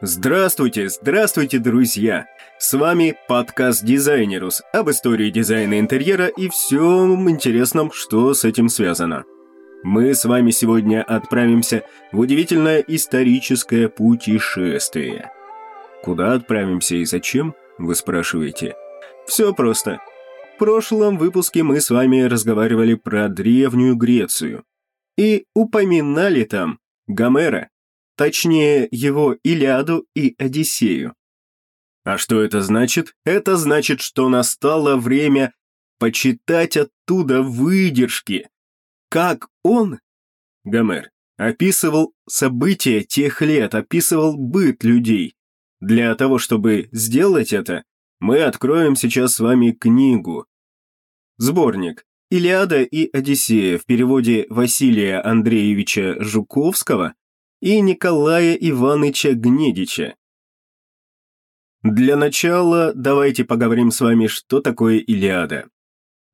Здравствуйте, здравствуйте, друзья! С вами подкаст Дизайнерус об истории дизайна интерьера и всем интересном, что с этим связано. Мы с вами сегодня отправимся в удивительное историческое путешествие. Куда отправимся и зачем, вы спрашиваете? Все просто. В прошлом выпуске мы с вами разговаривали про Древнюю Грецию. И упоминали там Гомера, Точнее, его Илиаду и Одиссею. А что это значит? Это значит, что настало время почитать оттуда выдержки. Как он, Гомер, описывал события тех лет, описывал быт людей. Для того, чтобы сделать это, мы откроем сейчас с вами книгу. Сборник «Илиада и Одиссея» в переводе Василия Андреевича Жуковского и Николая Ивановича Гнедича. Для начала давайте поговорим с вами, что такое Илиада.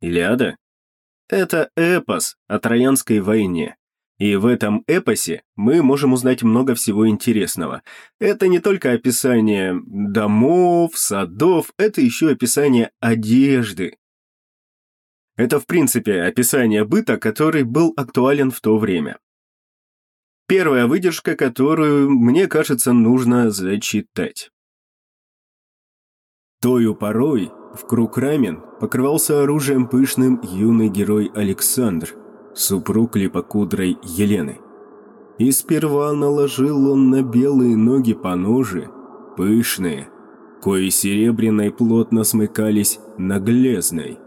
Илиада – это эпос о Троянской войне. И в этом эпосе мы можем узнать много всего интересного. Это не только описание домов, садов, это еще описание одежды. Это, в принципе, описание быта, который был актуален в то время. Первая выдержка, которую, мне кажется, нужно зачитать. Тою порой в круг рамен покрывался оружием пышным юный герой Александр, супруг липокудрой Елены. И сперва наложил он на белые ноги по ножи, пышные, кои серебряной плотно смыкались на глезной.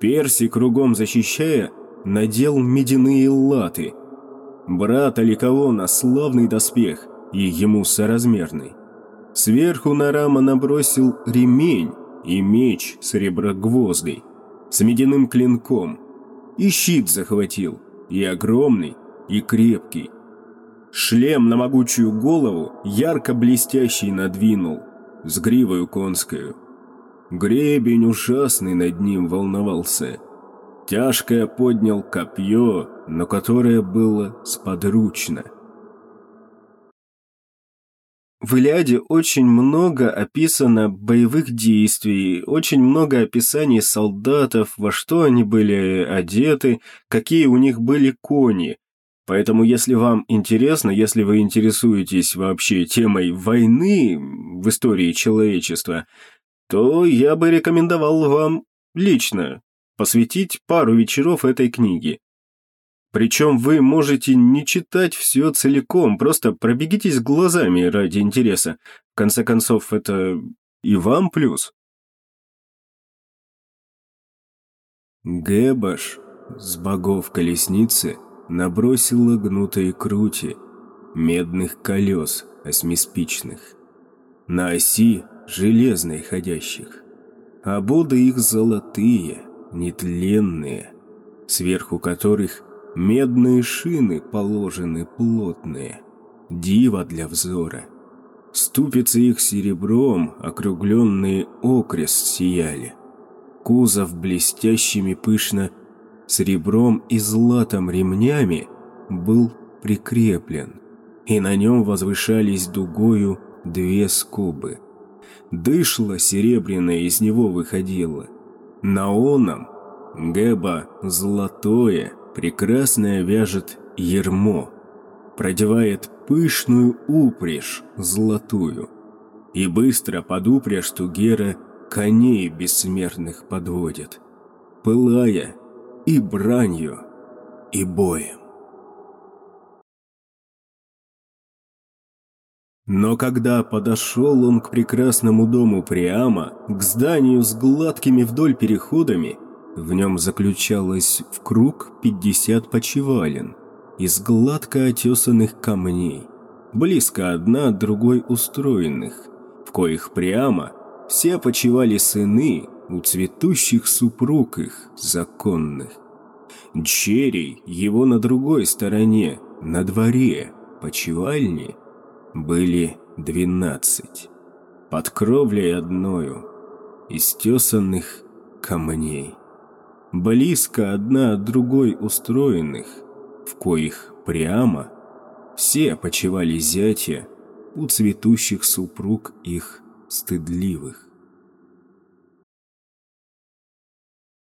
Перси, кругом защищая, надел медяные латы – брата Ликовона славный доспех и ему соразмерный. Сверху на рама набросил ремень и меч среброгвоздый с медяным клинком, и щит захватил, и огромный, и крепкий. Шлем на могучую голову ярко блестящий надвинул, с гривою конскою. Гребень ужасный над ним волновался – Тяжкое поднял копье, но которое было сподручно. В Илиаде очень много описано боевых действий, очень много описаний солдатов, во что они были одеты, какие у них были кони. Поэтому, если вам интересно, если вы интересуетесь вообще темой войны в истории человечества, то я бы рекомендовал вам лично посвятить пару вечеров этой книге. Причем вы можете не читать все целиком, просто пробегитесь глазами ради интереса. В конце концов, это и вам плюс. Гэбаш с богов колесницы набросила гнутые крути медных колес осьмиспичных, на оси железной ходящих, а боды их золотые — нетленные, сверху которых медные шины положены плотные, диво для взора. Ступицы их серебром, округленные окрест сияли. Кузов блестящими пышно серебром и златом ремнями был прикреплен, и на нем возвышались дугою две скобы. Дышло серебряное из него выходило – на оном Гэба золотое, прекрасное вяжет ермо, продевает пышную упряжь золотую, и быстро под упряжь Тугера коней бессмертных подводит, пылая и бранью, и боем. Но когда подошел он к прекрасному дому Приама, к зданию с гладкими вдоль переходами, в нем заключалось в круг пятьдесят почевален из гладко отесанных камней, близко одна от другой устроенных, в коих Приама все почивали сыны у цветущих супруг их законных. Дщерей его на другой стороне, на дворе, почевальни – были двенадцать, под кровлей одною, из тесанных камней, близко одна от другой устроенных, в коих прямо все почивали зятя у цветущих супруг их стыдливых.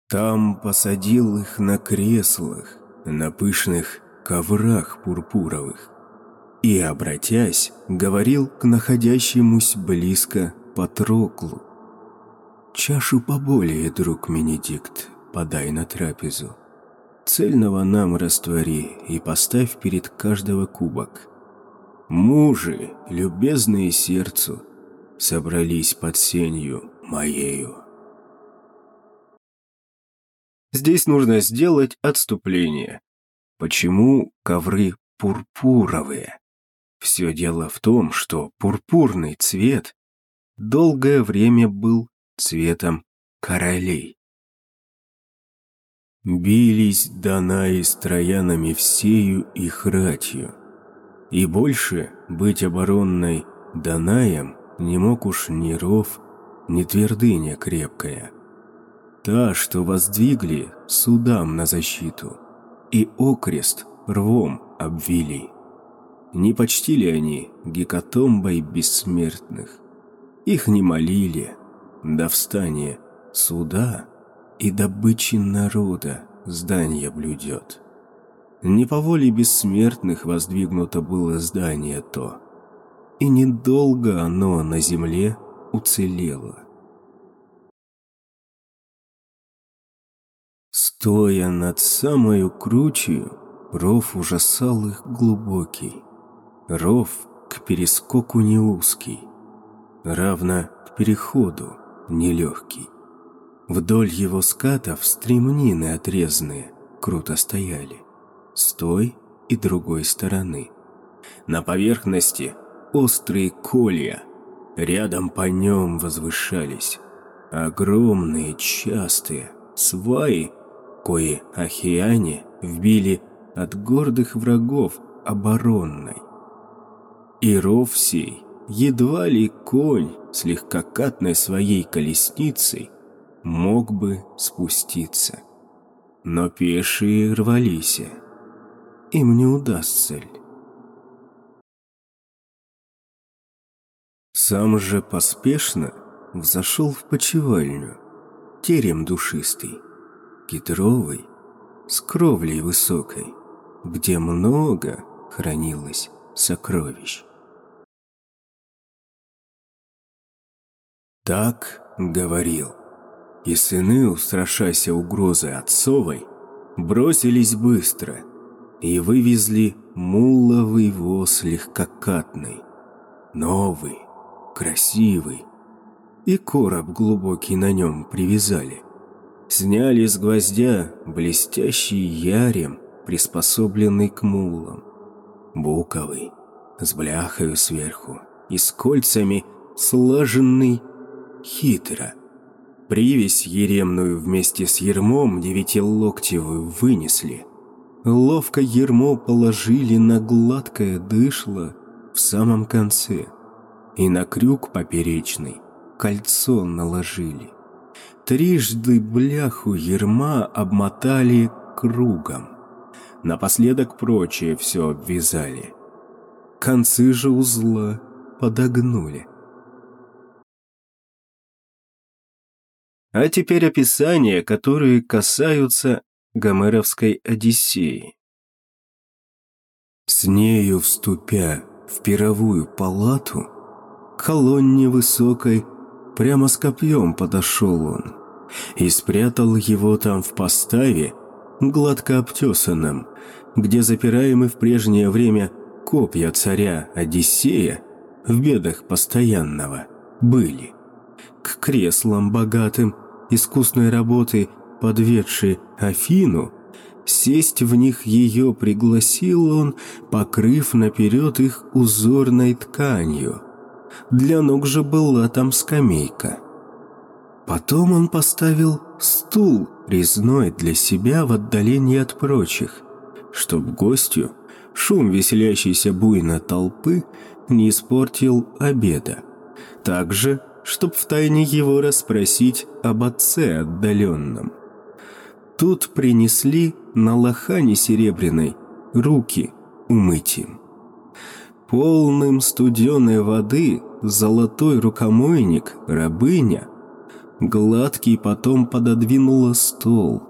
Там посадил их на креслах, на пышных коврах пурпуровых, и, обратясь, говорил к находящемуся близко Патроклу. «Чашу поболее, друг Менедикт, подай на трапезу. Цельного нам раствори и поставь перед каждого кубок. Мужи, любезные сердцу, собрались под сенью моею». Здесь нужно сделать отступление. Почему ковры пурпуровые? Все дело в том, что пурпурный цвет долгое время был цветом королей. Бились Данаи с троянами всею их ратью, и больше быть оборонной Данаем не мог уж ни ров, ни твердыня крепкая. Та, что воздвигли судам на защиту, и окрест рвом обвили. Не почтили они гекатомбой бессмертных, их не молили до встания суда и добычи народа здание блюдет. Не по воле бессмертных воздвигнуто было здание то, и недолго оно на земле уцелело. Стоя над самою кручью, ров ужасал их глубокий, ров к перескоку не узкий, равно к переходу нелегкий. Вдоль его скатов стремнины отрезанные круто стояли, с той и другой стороны. На поверхности острые колья, рядом по нем возвышались огромные частые сваи, кои ахиане вбили от гордых врагов оборонной. И ров сей едва ли конь с легкокатной своей колесницей мог бы спуститься. Но пешие рвались. Им не удастся ли? Сам же поспешно взошел в почевальню, терем душистый, кедровый, с кровлей высокой, где много хранилось сокровищ. Так говорил. И сыны, устрашася угрозы отцовой, бросились быстро и вывезли муловый воз легкокатный, новый, красивый, и короб глубокий на нем привязали. Сняли с гвоздя блестящий ярем, приспособленный к мулам, буковый, с бляхою сверху и с кольцами слаженный хитро. Привязь еремную вместе с ермом девятилоктевую вынесли. Ловко ермо положили на гладкое дышло в самом конце и на крюк поперечный кольцо наложили. Трижды бляху ерма обмотали кругом. Напоследок прочее все обвязали. Концы же узла подогнули. А теперь описания, которые касаются Гомеровской Одиссеи. С нею вступя в пировую палату, к колонне высокой прямо с копьем подошел он и спрятал его там в поставе, гладко обтесанном, где запираемы в прежнее время копья царя Одиссея в бедах постоянного были. К креслам богатым искусной работы, подведший Афину, сесть в них ее пригласил он, покрыв наперед их узорной тканью. Для ног же была там скамейка. Потом он поставил стул резной для себя в отдалении от прочих, чтоб гостю шум веселящейся буйно толпы не испортил обеда. Также чтоб втайне его расспросить об отце отдаленном. Тут принесли на лохане серебряной руки умыть полным студеной воды золотой рукомойник рабыня, гладкий потом пододвинула стол.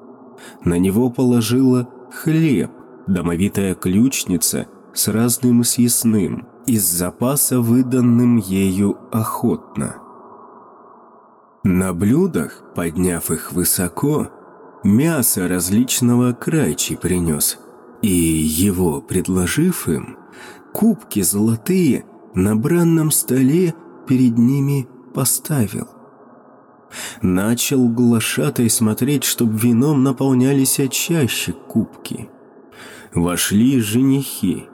На него положила хлеб, домовитая ключница с разным съестным, из запаса, выданным ею охотно. На блюдах, подняв их высоко, мясо различного крайчи принес, и его, предложив им, кубки золотые на бранном столе перед ними поставил. Начал глашатай смотреть, чтоб вином наполнялись чаще кубки. Вошли женихи,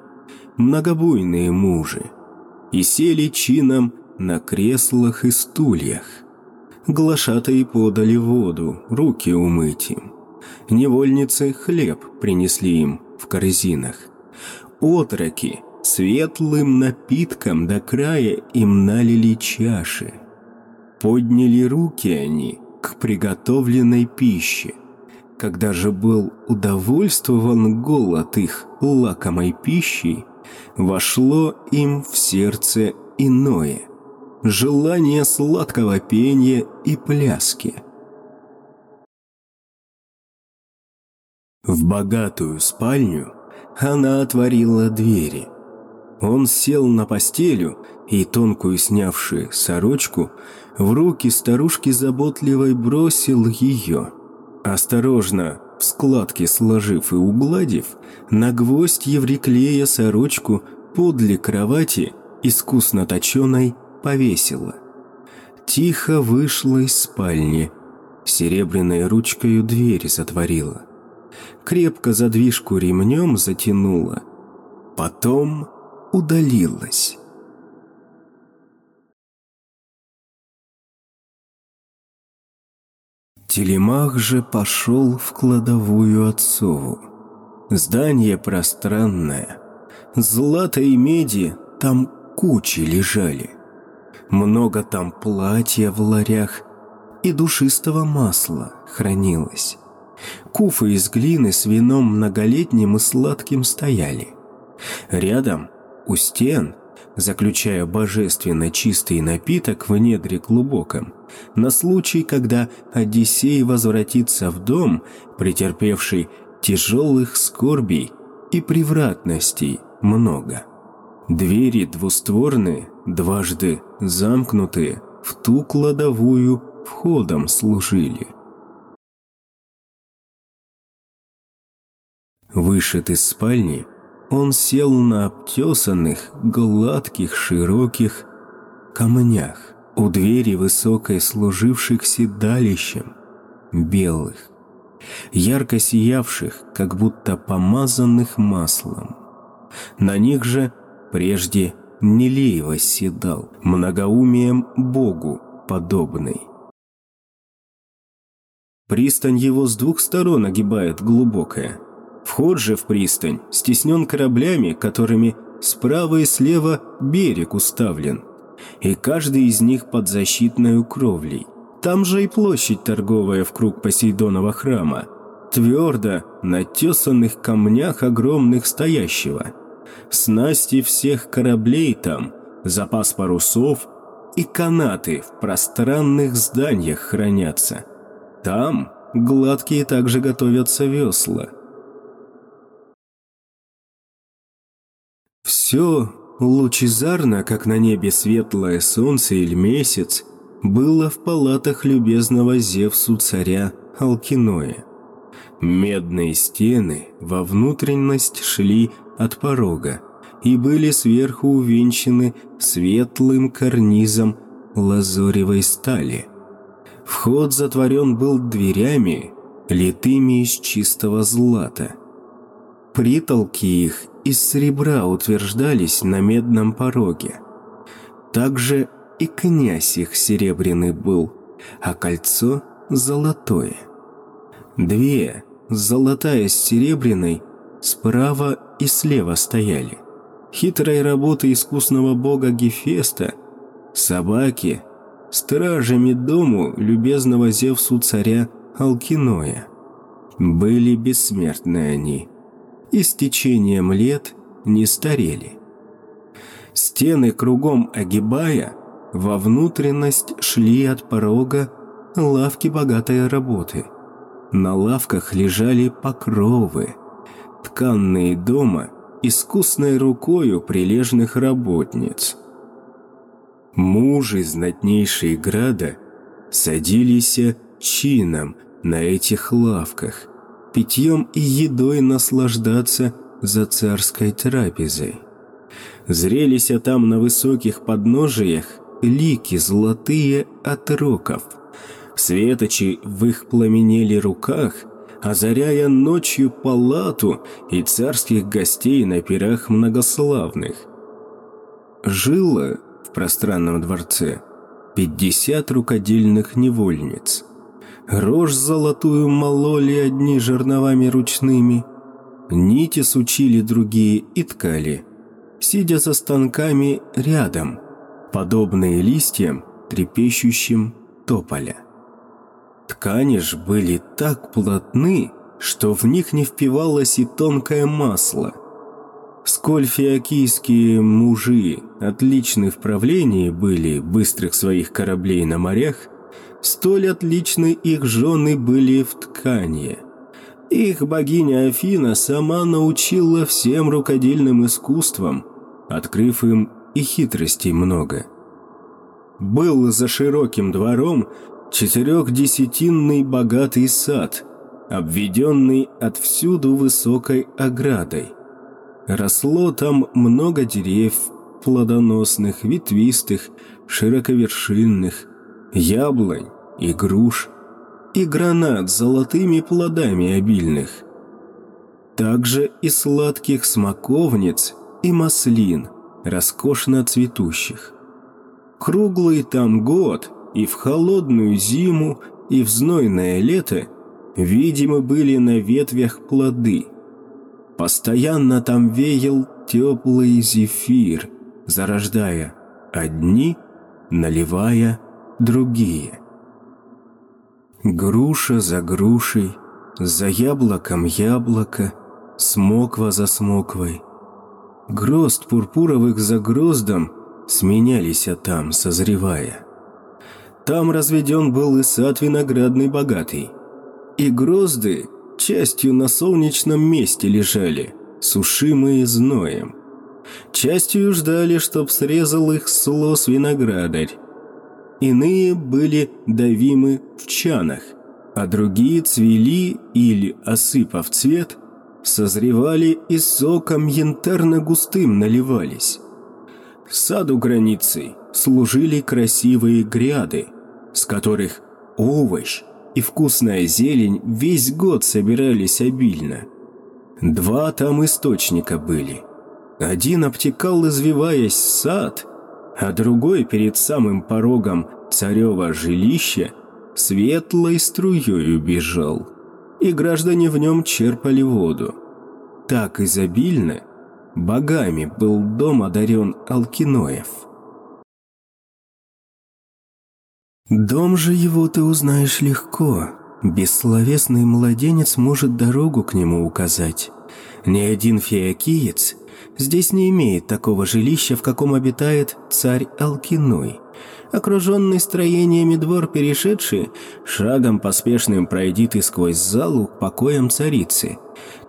многобойные мужи, и сели чином на креслах и стульях. Глашатые подали воду, руки умыть им. Невольницы хлеб принесли им в корзинах. Отроки светлым напитком до края им налили чаши. Подняли руки они к приготовленной пище. Когда же был удовольствован голод их лакомой пищей, вошло им в сердце иное – желание сладкого пения и пляски. В богатую спальню она отворила двери. Он сел на постелю и, тонкую снявши сорочку, в руки старушки заботливой бросил ее. Осторожно, в складке сложив и угладив, на гвоздь Евриклея сорочку подле кровати, искусно точеной, повесила. Тихо вышла из спальни, серебряной ручкою дверь затворила. Крепко задвижку ремнем затянула, потом удалилась. Телемах же пошел в кладовую отцову. Здание пространное. Злата и меди там кучи лежали. Много там платья в ларях и душистого масла хранилось. Куфы из глины с вином многолетним и сладким стояли. Рядом, у стен, заключая божественно чистый напиток в недре глубоком, на случай, когда Одиссей возвратится в дом, претерпевший тяжелых скорбей и превратностей много. Двери двустворные, дважды замкнутые, в ту кладовую входом служили. Вышед из спальни, он сел на обтесанных, гладких, широких камнях у двери высокой служивших седалищем, белых, ярко сиявших, как будто помазанных маслом. На них же прежде Нелей восседал, многоумием Богу подобный. Пристань его с двух сторон огибает глубокая – Вход же в пристань стеснен кораблями, которыми справа и слева берег уставлен, и каждый из них под защитной кровлей. Там же и площадь торговая в круг Посейдонова храма, твердо на тесанных камнях огромных стоящего. Снасти всех кораблей там, запас парусов и канаты в пространных зданиях хранятся. Там гладкие также готовятся весла – Все лучезарно, как на небе светлое солнце или месяц, было в палатах любезного Зевсу царя Алкиноя. Медные стены во внутренность шли от порога и были сверху увенчаны светлым карнизом лазоревой стали. Вход затворен был дверями, литыми из чистого злата. Притолки их из серебра утверждались на медном пороге. Также и князь их серебряный был, а кольцо золотое. Две, золотая с серебряной, справа и слева стояли. Хитрой работы искусного бога Гефеста, собаки, стражами дому любезного Зевсу царя Алкиноя. Были бессмертны они – и с течением лет не старели. Стены кругом огибая, во внутренность шли от порога лавки богатой работы. На лавках лежали покровы, тканные дома искусной рукою прилежных работниц. Мужи знатнейшие града садились чином на этих лавках, питьем и едой наслаждаться за царской трапезой. Зрелися там на высоких подножиях лики золотые от роков. Светочи в их пламенели руках, озаряя ночью палату и царских гостей на пирах многославных. Жило в пространном дворце пятьдесят рукодельных невольниц. Рожь золотую мололи одни жерновами ручными, нити сучили другие и ткали, сидя за станками рядом – подобные листьям, трепещущим тополя. Ткани ж были так плотны, что в них не впивалось и тонкое масло. Сколь фиокийские мужи отличны в правлении были быстрых своих кораблей на морях, столь отличны их жены были в ткани. Их богиня Афина сама научила всем рукодельным искусствам, открыв им и хитростей много. Был за широким двором четырехдесятинный богатый сад, обведенный отвсюду высокой оградой. Росло там много деревьев, плодоносных, ветвистых, широковершинных, яблонь и груш, и гранат с золотыми плодами обильных. Также и сладких смоковниц и маслин – роскошно цветущих. Круглый там год, и в холодную зиму, и в знойное лето, видимо, были на ветвях плоды. Постоянно там веял теплый зефир, зарождая одни, наливая другие. Груша за грушей, за яблоком яблоко, смоква за смоквой – Грозд пурпуровых за гроздом сменялись там, созревая. Там разведен был и сад виноградный богатый. И грозды частью на солнечном месте лежали, сушимые зноем. Частью ждали, чтоб срезал их слос виноградарь. Иные были давимы в чанах, а другие цвели или, осыпав цвет, созревали и соком янтарно-густым наливались. Саду границей служили красивые гряды, с которых овощ и вкусная зелень весь год собирались обильно. Два там источника были. Один обтекал, извиваясь, сад, а другой перед самым порогом царева жилища светлой струей бежал и граждане в нем черпали воду. Так изобильно богами был дом одарен Алкиноев. Дом же его ты узнаешь легко. Бессловесный младенец может дорогу к нему указать. Ни один феокиец здесь не имеет такого жилища, в каком обитает царь Алкиной – окруженный строениями двор перешедший, шагом поспешным пройди ты сквозь залу к покоям царицы.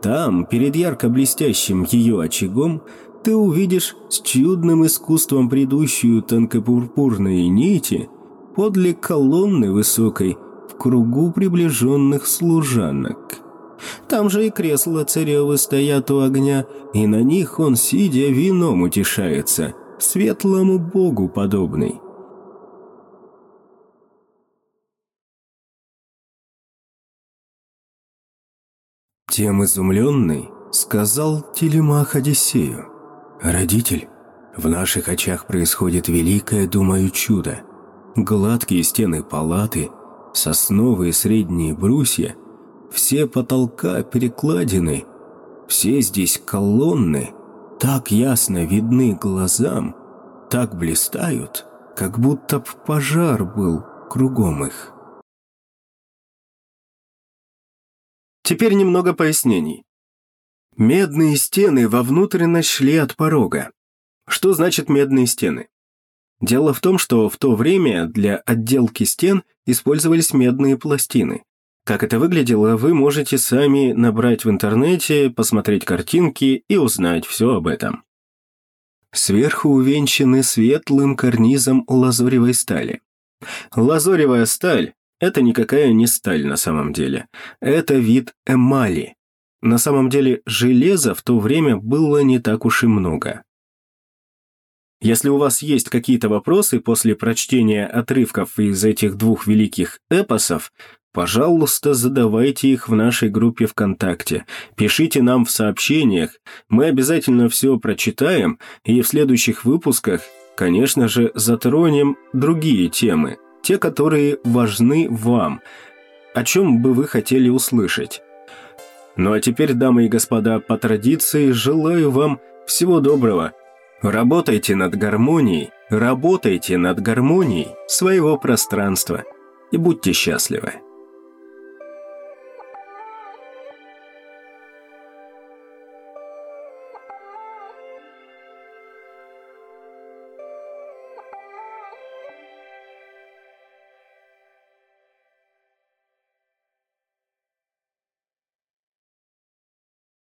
Там, перед ярко блестящим ее очагом, ты увидишь с чудным искусством предыдущую тонкопурпурные нити подле колонны высокой в кругу приближенных служанок. Там же и кресла царевы стоят у огня, и на них он, сидя, вином утешается, светлому богу подобный. Тем изумленный сказал Телемах Одиссею. «Родитель, в наших очах происходит великое, думаю, чудо. Гладкие стены палаты, сосновые средние брусья, все потолка перекладины, все здесь колонны, так ясно видны глазам, так блистают, как будто б пожар был кругом их». Теперь немного пояснений. Медные стены во внутренность шли от порога. Что значит медные стены? Дело в том, что в то время для отделки стен использовались медные пластины. Как это выглядело, вы можете сами набрать в интернете, посмотреть картинки и узнать все об этом. Сверху увенчаны светлым карнизом лазуревой стали. Лазуревая сталь – это никакая не сталь на самом деле. Это вид эмали. На самом деле железа в то время было не так уж и много. Если у вас есть какие-то вопросы после прочтения отрывков из этих двух великих эпосов, пожалуйста, задавайте их в нашей группе ВКонтакте. Пишите нам в сообщениях, мы обязательно все прочитаем и в следующих выпусках, конечно же, затронем другие темы, те, которые важны вам, о чем бы вы хотели услышать. Ну а теперь, дамы и господа, по традиции желаю вам всего доброго – Работайте над гармонией, работайте над гармонией своего пространства и будьте счастливы.